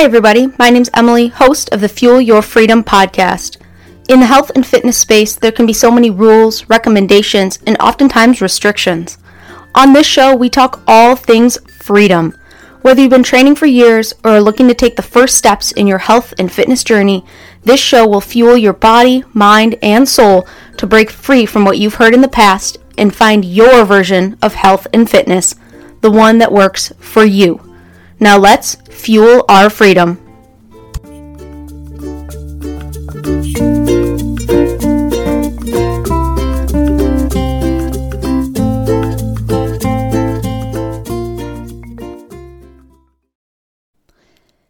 Hi, everybody. My name's Emily, host of the Fuel Your Freedom podcast. In the health and fitness space, there can be so many rules, recommendations, and oftentimes restrictions. On this show, we talk all things freedom. Whether you've been training for years or are looking to take the first steps in your health and fitness journey, this show will fuel your body, mind, and soul to break free from what you've heard in the past and find your version of health and fitness, the one that works for you. Now let's fuel our freedom.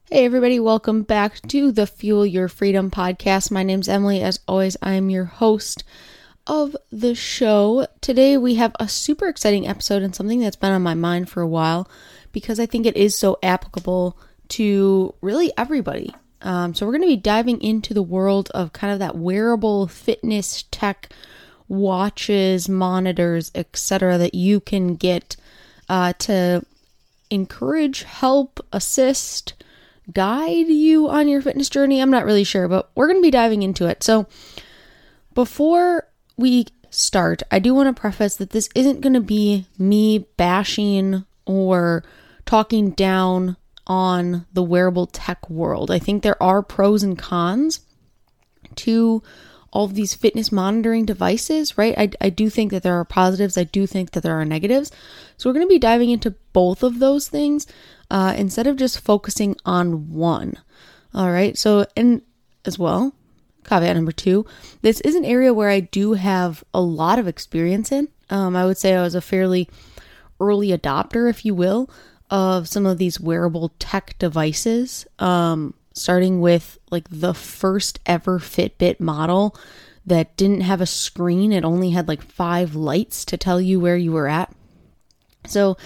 Hey, everybody, welcome back to the Fuel Your Freedom podcast. My name's Emily. As always, I am your host of the show. Today, we have a super exciting episode and something that's been on my mind for a while because I think it is so applicable to really everybody. Um, so, we're going to be diving into the world of kind of that wearable fitness tech, watches, monitors, etc., that you can get uh, to encourage, help, assist, guide you on your fitness journey. I'm not really sure, but we're going to be diving into it. So, before we start, I do want to preface that this isn't going to be me bashing or talking down on the wearable tech world. I think there are pros and cons to all of these fitness monitoring devices, right? I, I do think that there are positives. I do think that there are negatives. So we're going to be diving into both of those things uh, instead of just focusing on one. All right. So, and as well, caveat number two, this is an area where I do have a lot of experience in. Um, I would say I was a fairly early adopter, if you will, of some of these wearable tech devices, um, starting with like the first ever Fitbit model that didn't have a screen. It only had like five lights to tell you where you were at. So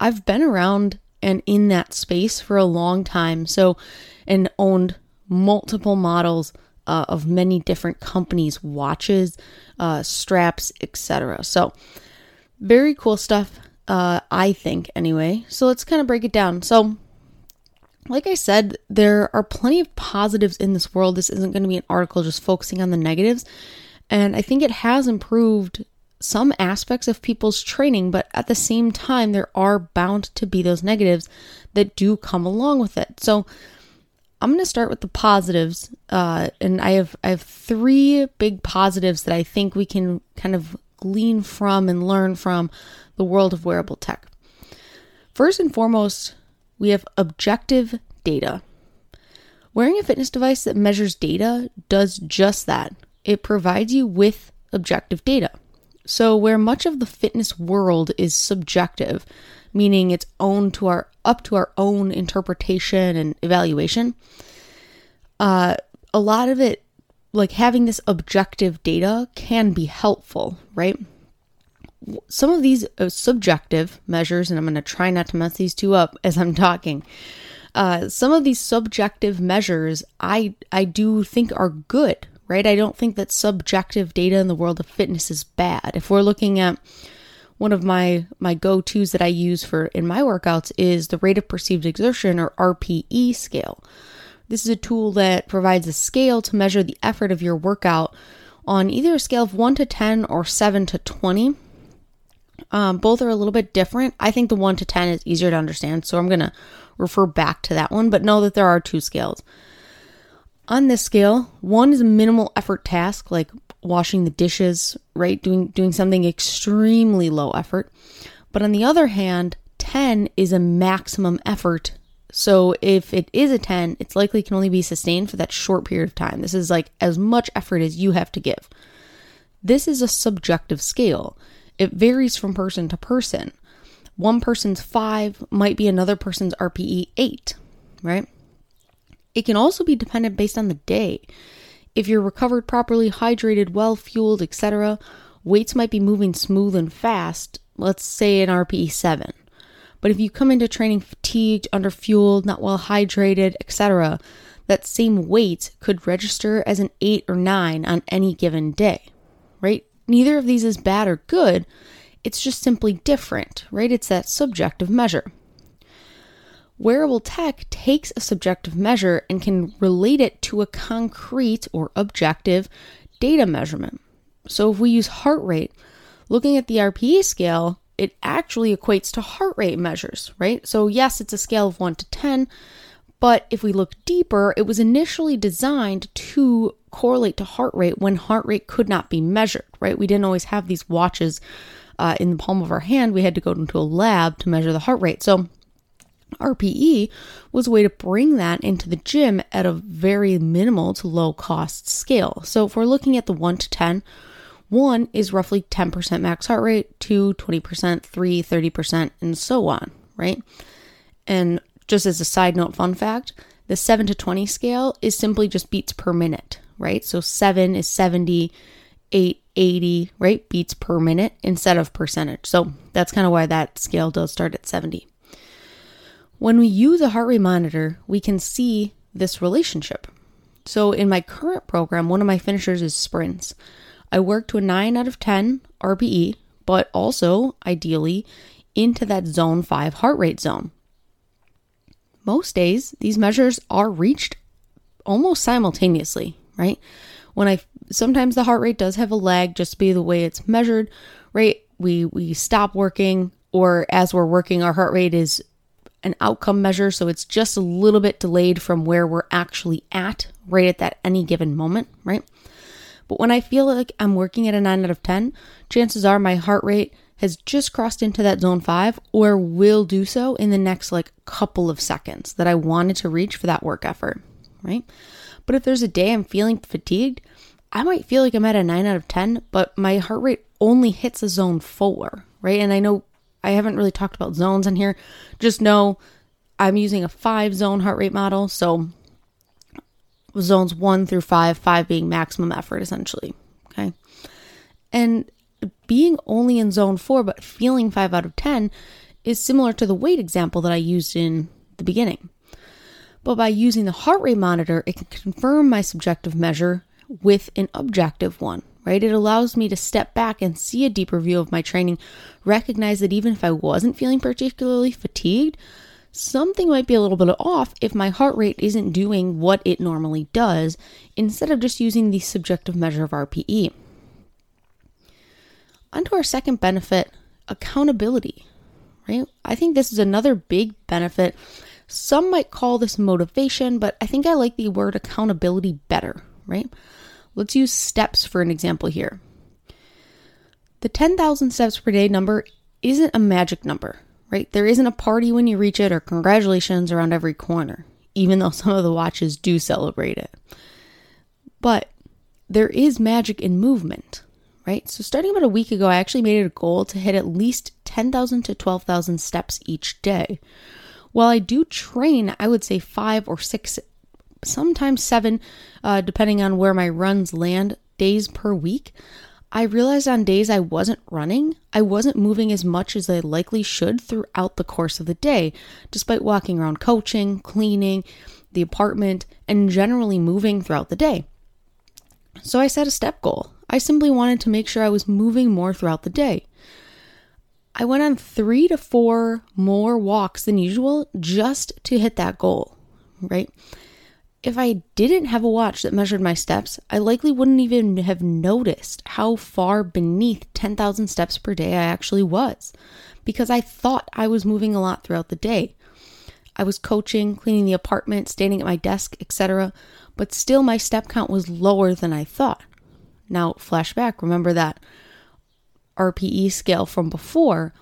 I've been around and in that space for a long time. So, and owned multiple models uh, of many different companies' watches, uh, straps, etc. So, very cool stuff uh, I think, anyway. So let's kind of break it down. So, like I said, there are plenty of positives in this world. This isn't going to be an article just focusing on the negatives. And I think it has improved some aspects of people's training, but at the same time, there are bound to be those negatives that do come along with it. So, I'm going to start with the positives, uh, and I have I have three big positives that I think we can kind of glean from and learn from the world of wearable tech. First and foremost, we have objective data. Wearing a fitness device that measures data does just that. It provides you with objective data. So, where much of the fitness world is subjective, meaning it's owned to our up to our own interpretation and evaluation, uh, a lot of it, like having this objective data, can be helpful, right? some of these uh, subjective measures, and I'm going to try not to mess these two up as I'm talking. Uh, some of these subjective measures, I I do think are good, right? I don't think that subjective data in the world of fitness is bad. If we're looking at one of my my go-tos that I use for in my workouts is the rate of perceived exertion or RPE scale. This is a tool that provides a scale to measure the effort of your workout on either a scale of 1 to 10 or 7 to 20 um, both are a little bit different. I think the 1 to 10 is easier to understand, so I'm going to refer back to that one, but know that there are two scales. On this scale, one is a minimal effort task like washing the dishes, right? Doing doing something extremely low effort. But on the other hand, 10 is a maximum effort. So if it is a 10, it's likely can only be sustained for that short period of time. This is like as much effort as you have to give. This is a subjective scale. It varies from person to person. One person's five might be another person's RPE eight, right? It can also be dependent based on the day. If you're recovered properly, hydrated, well fueled, etc., weights might be moving smooth and fast, let's say an RPE 7. But if you come into training fatigued, underfueled, not well hydrated, etc., that same weight could register as an 8 or 9 on any given day, right? Neither of these is bad or good, it's just simply different, right? It's that subjective measure. Wearable tech takes a subjective measure and can relate it to a concrete or objective data measurement. So if we use heart rate, looking at the RPE scale, it actually equates to heart rate measures, right? So, yes, it's a scale of 1 to 10, but if we look deeper, it was initially designed to correlate to heart rate when heart rate could not be measured, right? We didn't always have these watches uh, in the palm of our hand. We had to go into a lab to measure the heart rate. So, RPE was a way to bring that into the gym at a very minimal to low cost scale. So, if we're looking at the 1 to 10, one is roughly 10% max heart rate, two, 20%, three, 30%, and so on, right? And just as a side note, fun fact the 7 to 20 scale is simply just beats per minute, right? So 7 is 70, 8, 80, right? Beats per minute instead of percentage. So that's kind of why that scale does start at 70. When we use a heart rate monitor, we can see this relationship. So in my current program, one of my finishers is sprints. I work to a 9 out of 10 RPE, but also ideally into that zone 5 heart rate zone. Most days, these measures are reached almost simultaneously, right? When I sometimes the heart rate does have a lag just be the way it's measured, right? We we stop working or as we're working our heart rate is an outcome measure, so it's just a little bit delayed from where we're actually at right at that any given moment, right? But when I feel like I'm working at a 9 out of 10, chances are my heart rate has just crossed into that zone 5 or will do so in the next like couple of seconds that I wanted to reach for that work effort, right? But if there's a day I'm feeling fatigued, I might feel like I'm at a 9 out of 10, but my heart rate only hits a zone 4, right? And I know I haven't really talked about zones in here. Just know I'm using a 5 zone heart rate model, so zones 1 through 5, 5 being maximum effort essentially, okay? And being only in zone 4 but feeling 5 out of 10 is similar to the weight example that I used in the beginning. But by using the heart rate monitor, it can confirm my subjective measure with an objective one, right? It allows me to step back and see a deeper view of my training, recognize that even if I wasn't feeling particularly fatigued, something might be a little bit off if my heart rate isn't doing what it normally does, instead of just using the subjective measure of RPE. Onto our second benefit accountability, right? I think this is another big benefit. Some might call this motivation, but I think I like the word accountability better, right? Let's use steps for an example here. The 10,000 steps per day number isn't a magic number, right? There isn't a party when you reach it or congratulations around every corner, even though some of the watches do celebrate it. But there is magic in movement, right? So, starting about a week ago, I actually made it a goal to hit at least 10,000 to 12,000 steps each day. While I do train, I would say five or six sometimes seven, uh, depending on where my runs land, days per week. I realized on days I wasn't running, I wasn't moving as much as I likely should throughout the course of the day, despite walking around coaching, cleaning, the apartment, and generally moving throughout the day. So I set a step goal. I simply wanted to make sure I was moving more throughout the day. I went on three to four more walks than usual just to hit that goal, right? If I didn't have a watch that measured my steps, I likely wouldn't even have noticed how far beneath 10,000 steps per day I actually was because I thought I was moving a lot throughout the day. I was coaching, cleaning the apartment, standing at my desk, etc., but still my step count was lower than I thought. Now, flashback, remember that RPE scale from before.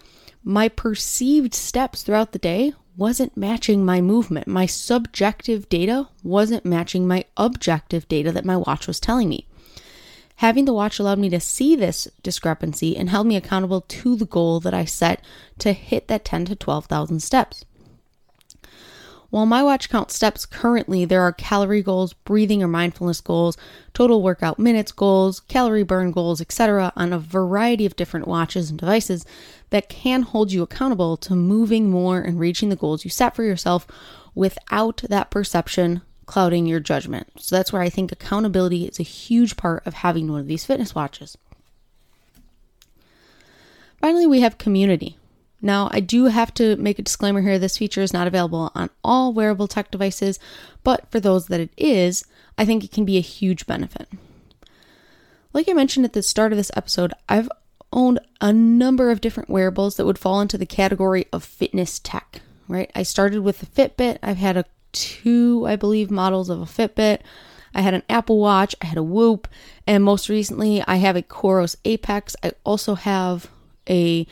My perceived steps throughout the day wasn't matching my movement. My subjective data wasn't matching my objective data that my watch was telling me. Having the watch allowed me to see this discrepancy and held me accountable to the goal that I set to hit that 10 to 12,000 steps. While my watch counts steps currently, there are calorie goals, breathing or mindfulness goals, total workout minutes goals, calorie burn goals, etc., on a variety of different watches and devices that can hold you accountable to moving more and reaching the goals you set for yourself without that perception clouding your judgment. So that's where I think accountability is a huge part of having one of these fitness watches. Finally, we have community. Now, I do have to make a disclaimer here this feature is not available on all wearable tech devices, but for those that it is, I think it can be a huge benefit. Like I mentioned at the start of this episode, I've owned a number of different wearables that would fall into the category of fitness tech, right? I started with the Fitbit. I've had a two, I believe, models of a Fitbit. I had an Apple Watch, I had a Whoop, and most recently I have a Coros Apex. I also have a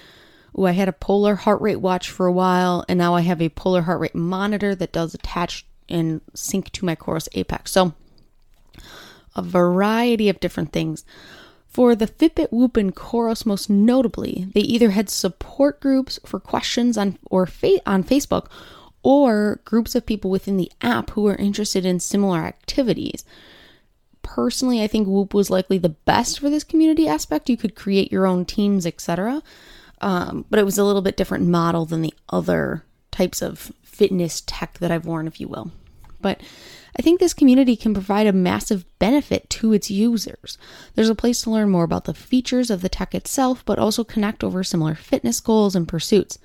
I had a polar heart rate watch for a while, and now I have a polar heart rate monitor that does attach and sync to my Coros Apex. So a variety of different things. For the Fitbit Whoop and Coros, most notably, they either had support groups for questions on or fa- on Facebook, or groups of people within the app who are interested in similar activities. Personally, I think Whoop was likely the best for this community aspect. You could create your own teams, etc. Um, but it was a little bit different model than the other types of fitness tech that I've worn, if you will. But I think this community can provide a massive benefit to its users. There's a place to learn more about the features of the tech itself, but also connect over similar fitness goals and pursuits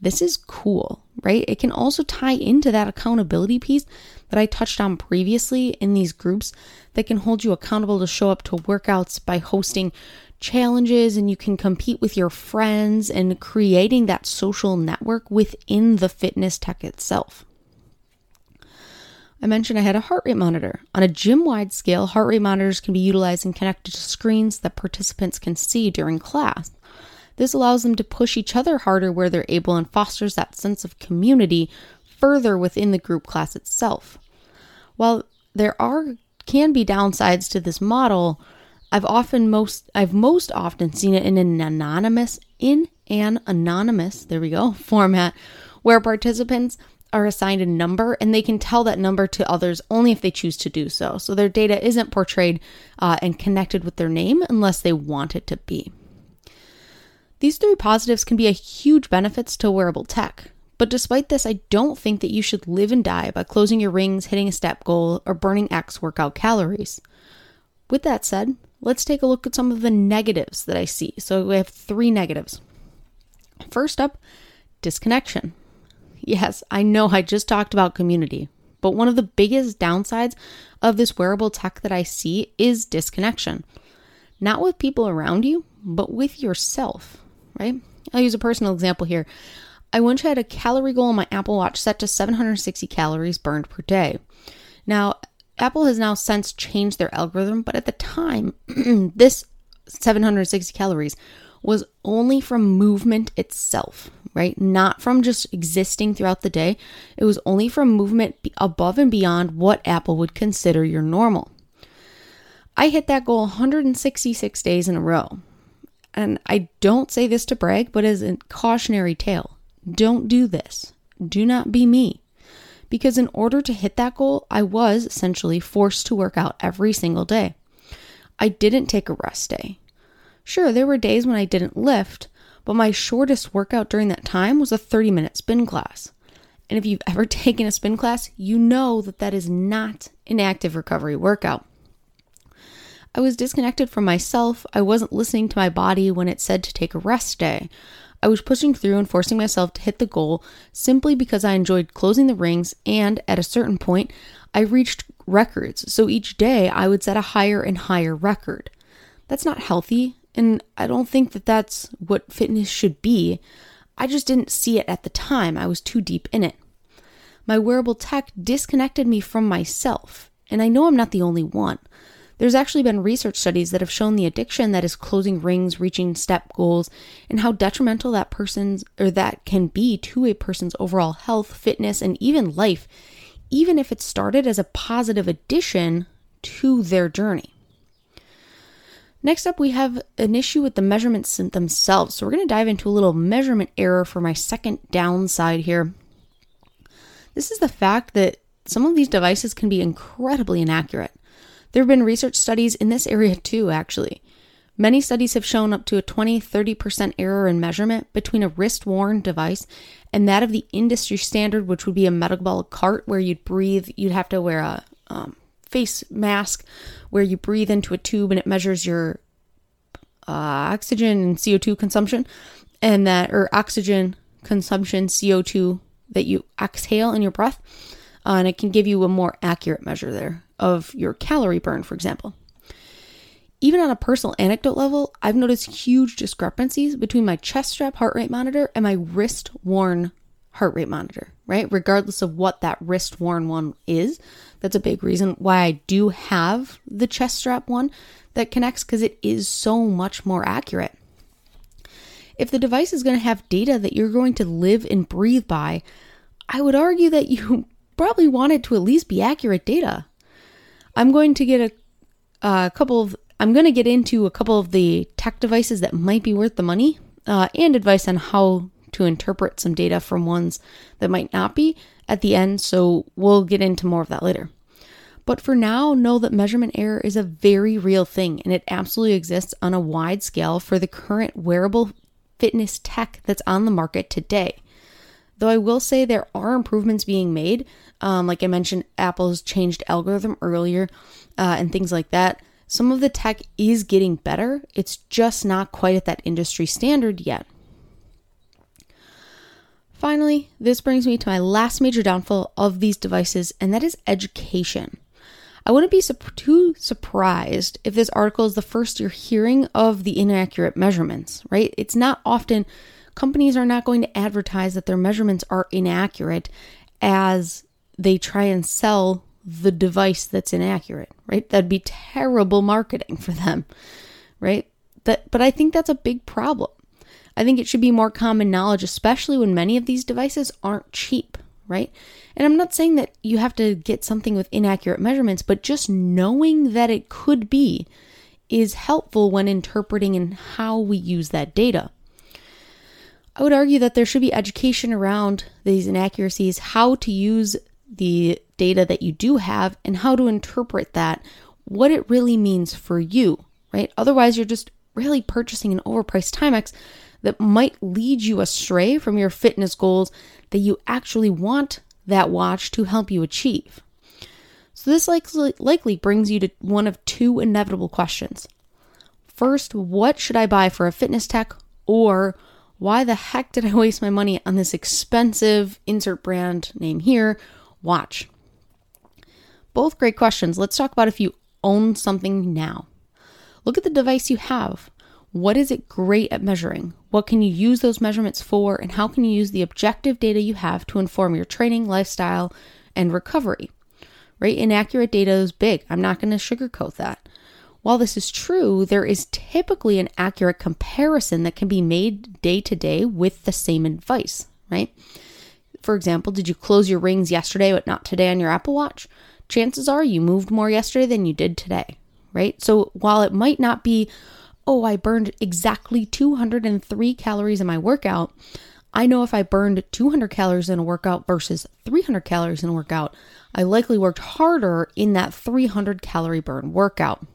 this is cool, right? It can also tie into that accountability piece that I touched on previously in these groups that can hold you accountable to show up to workouts by hosting challenges and you can compete with your friends and creating that social network within the fitness tech itself. I mentioned I had a heart rate monitor. On a gym wide scale, heart rate monitors can be utilized and connected to screens that participants can see during class. This allows them to push each other harder where they're able and fosters that sense of community further within the group class itself. While there are can be downsides to this model, I've often most I've most often seen it in an anonymous in an anonymous, there we go, format where participants are assigned a number and they can tell that number to others only if they choose to do so. So their data isn't portrayed uh, and connected with their name unless they want it to be. These three positives can be a huge benefits to wearable tech. But despite this, I don't think that you should live and die by closing your rings, hitting a step goal, or burning X workout calories. With that said, let's take a look at some of the negatives that I see. So we have three negatives. First up, disconnection. Yes, I know I just talked about community, but one of the biggest downsides of this wearable tech that I see is disconnection. Not with people around you, but with yourself right? I'll use a personal example here. I once had a calorie goal on my Apple Watch set to 760 calories burned per day. Now, Apple has now since changed their algorithm, but at the time, this 760 calories was only from movement itself, right? Not from just existing throughout the day. It was only from movement above and beyond what Apple would consider your normal. I hit that goal 166 days in a row and I don't say this to brag, but as a cautionary tale, don't do this. Do not be me. Because in order to hit that goal, I was essentially forced to work out every single day. I didn't take a rest day. Sure, there were days when I didn't lift, but my shortest workout during that time was a 30 minute spin class. And if you've ever taken a spin class, you know that that is not an active recovery workout. I was disconnected from myself. I wasn't listening to my body when it said to take a rest day. I was pushing through and forcing myself to hit the goal simply because I enjoyed closing the rings, and at a certain point, I reached records. So each day, I would set a higher and higher record. That's not healthy, and I don't think that that's what fitness should be. I just didn't see it at the time, I was too deep in it. My wearable tech disconnected me from myself, and I know I'm not the only one. There's actually been research studies that have shown the addiction that is closing rings, reaching step goals, and how detrimental that person's or that can be to a person's overall health, fitness, and even life, even if it started as a positive addition to their journey. Next up, we have an issue with the measurements themselves. So, we're going to dive into a little measurement error for my second downside here. This is the fact that some of these devices can be incredibly inaccurate. There have been research studies in this area too, actually. Many studies have shown up to a 20 30% error in measurement between a wrist worn device and that of the industry standard, which would be a metabolic cart where you'd breathe, you'd have to wear a um, face mask where you breathe into a tube and it measures your uh, oxygen and CO2 consumption. and that, or oxygen consumption, CO2 that you exhale in your breath. Uh, and it can give you a more accurate measure there of your calorie burn, for example. Even on a personal anecdote level, I've noticed huge discrepancies between my chest strap heart rate monitor and my wrist worn heart rate monitor, right? Regardless of what that wrist worn one is. That's a big reason why I do have the chest strap one that connects because it is so much more accurate. If the device is going to have data that you're going to live and breathe by, I would argue that you probably want it to at least be accurate data. I'm going to get a, a couple of I'm going to get into a couple of the tech devices that might be worth the money uh, and advice on how to interpret some data from ones that might not be at the end. So we'll get into more of that later. But for now, know that measurement error is a very real thing and it absolutely exists on a wide scale for the current wearable fitness tech that's on the market today. Though I will say there are improvements being made. Um, like I mentioned, Apple's changed algorithm earlier uh, and things like that. Some of the tech is getting better, it's just not quite at that industry standard yet. Finally, this brings me to my last major downfall of these devices, and that is education. I wouldn't be too surprised if this article is the first you're hearing of the inaccurate measurements, right? It's not often companies are not going to advertise that their measurements are inaccurate as they try and sell the device that's inaccurate, right? That'd be terrible marketing for them, right? That, but I think that's a big problem. I think it should be more common knowledge, especially when many of these devices aren't cheap, right? And I'm not saying that you have to get something with inaccurate measurements, but just knowing that it could be is helpful when interpreting and how we use that data. I would argue that there should be education around these inaccuracies, how to use the data that you do have and how to interpret that, what it really means for you, right? Otherwise, you're just really purchasing an overpriced Timex that might lead you astray from your fitness goals that you actually want that watch to help you achieve. So, this likely, likely brings you to one of two inevitable questions. First, what should I buy for a fitness tech? Or why the heck did I waste my money on this expensive insert brand name here watch? Both great questions. Let's talk about if you own something now. Look at the device you have. What is it great at measuring? What can you use those measurements for? And how can you use the objective data you have to inform your training, lifestyle, and recovery? Right? Inaccurate data is big. I'm not going to sugarcoat that. While this is true, there is typically an accurate comparison that can be made day to day with the same advice, right? For example, did you close your rings yesterday but not today on your Apple Watch? chances are you moved more yesterday than you did today, right? So while it might not be, oh, I burned exactly 203 calories in my workout, I know if I burned 200 calories in a workout versus 300 calories in a workout, I likely worked harder in that 300 calorie burn workout,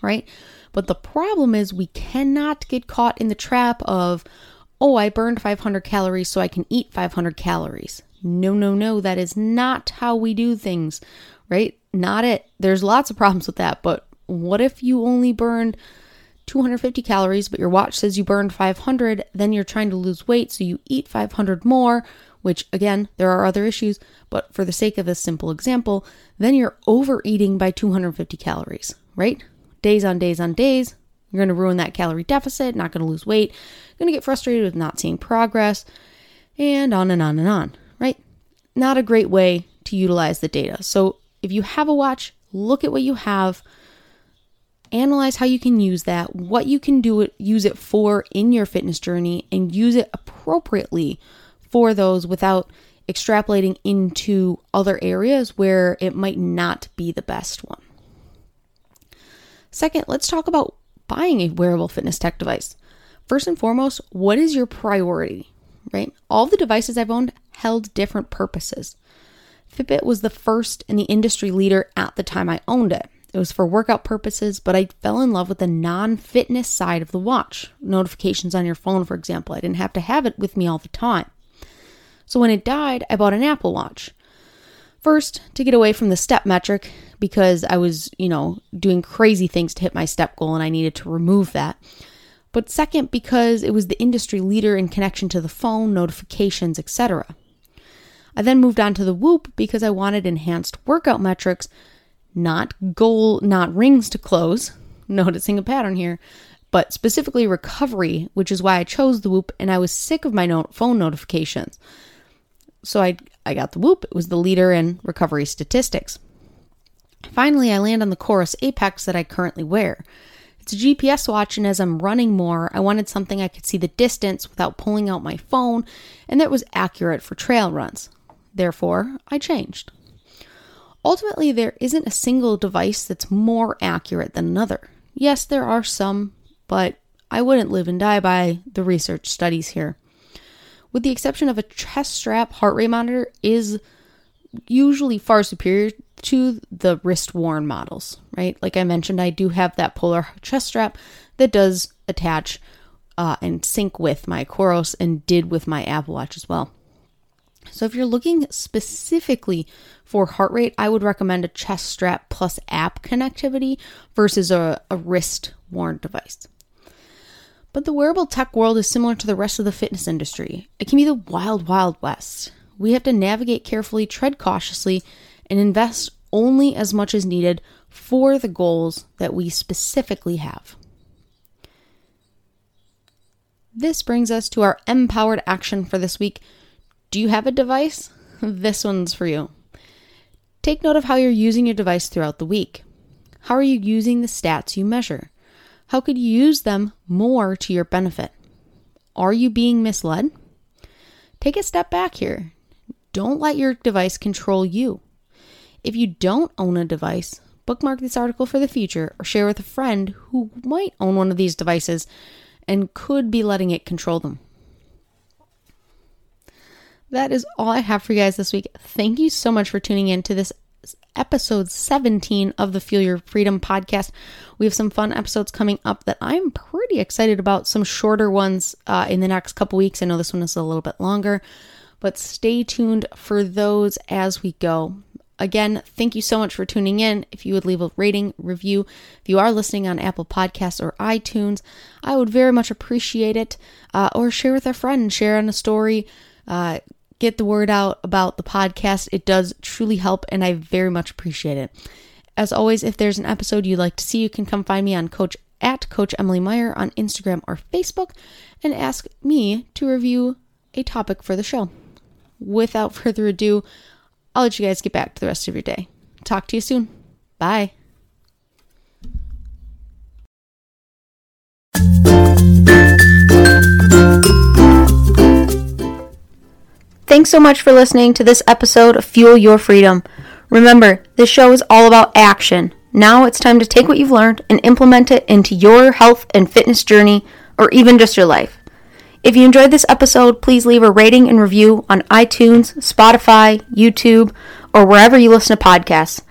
right? But the problem is we cannot get caught in the trap of, oh, I burned 500 calories so I can eat 500 calories. No, no, no, that is not how we do things, right? Not it. There's lots of problems with that, but what if you only burned 250 calories, but your watch says you burned 500, then you're trying to lose weight, so you eat 500 more, which again, there are other issues, but for the sake of this simple example, then you're overeating by 250 calories, right? Days on days on days, you're going to ruin that calorie deficit, not going to lose weight, you're going to get frustrated with not seeing progress, and on and on and on right? not a great way to utilize the data. So if you have a watch, look at what you have, analyze how you can use that, what you can do it use it for in your fitness journey and use it appropriately for those without extrapolating into other areas where it might not be the best one. Second, let's talk about buying a wearable fitness tech device. First and foremost, what is your priority? right? All the devices I've owned held different purposes. Fitbit was the first and the industry leader at the time I owned it. It was for workout purposes, but I fell in love with the non fitness side of the watch. Notifications on your phone, for example. I didn't have to have it with me all the time. So when it died, I bought an Apple Watch. First, to get away from the step metric, because I was, you know, doing crazy things to hit my step goal and I needed to remove that. but second because it was the industry leader in connection to the phone, notifications, etc. I then moved on to the Whoop because I wanted enhanced workout metrics, not goal, not rings to close, noticing a pattern here, but specifically recovery, which is why I chose the Whoop and I was sick of my note, phone notifications. So I I got the Whoop. It was the leader in recovery statistics. Finally, I land on the Coros Apex that I currently wear. It's a GPS watch, and as I'm running more, I wanted something I could see the distance without pulling out my phone and that was accurate for trail runs. Therefore, I changed. Ultimately, there isn't a single device that's more accurate than another. Yes, there are some, but I wouldn't live and die by the research studies here. With the exception of a chest strap, heart rate monitor is usually far superior to the wrist worn models, right? Like I mentioned, I do have that polar chest strap that does attach uh, and sync with my Coros and did with my Apple Watch as well. So if you're looking specifically for heart rate, I would recommend a chest strap plus app connectivity versus a, a wrist worn device. But the wearable tech world is similar to the rest of the fitness industry. It can be the wild, wild west. We have to navigate carefully, tread cautiously, and invest only as much as needed for the goals that we specifically have. This brings us to our empowered action for this week. Do you have a device? This one's for you. Take note of how you're using your device throughout the week. How are you using the stats you measure? How could you use them more to your benefit? Are you being misled? Take a step back here. Don't let your device control you. If you don't own a device, bookmark this article for the future or share with a friend who might own one of these devices and could be letting it control them. That is all I have for you guys this week. Thank you so much for tuning in to this episode 17 of the Fuel Your Freedom podcast. We have some fun episodes coming up that I'm pretty excited about, some shorter ones uh, in the next couple weeks. I know this one is a little bit longer, but stay tuned for those as we go. Again, thank you so much for tuning in. If you would leave a rating, review, if you are listening on Apple Podcasts or iTunes, I would very much appreciate it. Uh, or share with a friend, share on a story, uh, get the word out about the podcast. It does truly help, and I very much appreciate it. As always, if there's an episode you'd like to see, you can come find me on Coach at Coach Emily Meyer on Instagram or Facebook and ask me to review a topic for the show. Without further ado, I'll let you guys get back to the rest of your day. Talk to you soon. Bye. Thanks so much for listening to this episode of Fuel Your Freedom. Remember, this show is all about action. Now it's time to take what you've learned and implement it into your health and fitness journey, or even just your life. If you enjoyed this episode, please leave a rating and review on iTunes, Spotify, YouTube, or wherever you listen to podcasts.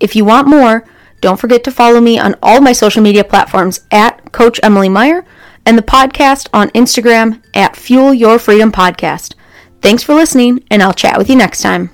If you want more, don't forget to follow me on all my social media platforms at Coach Emily Meyer and the podcast on Instagram at Fuel Your Freedom Podcast. Thanks for listening, and I'll chat with you next time.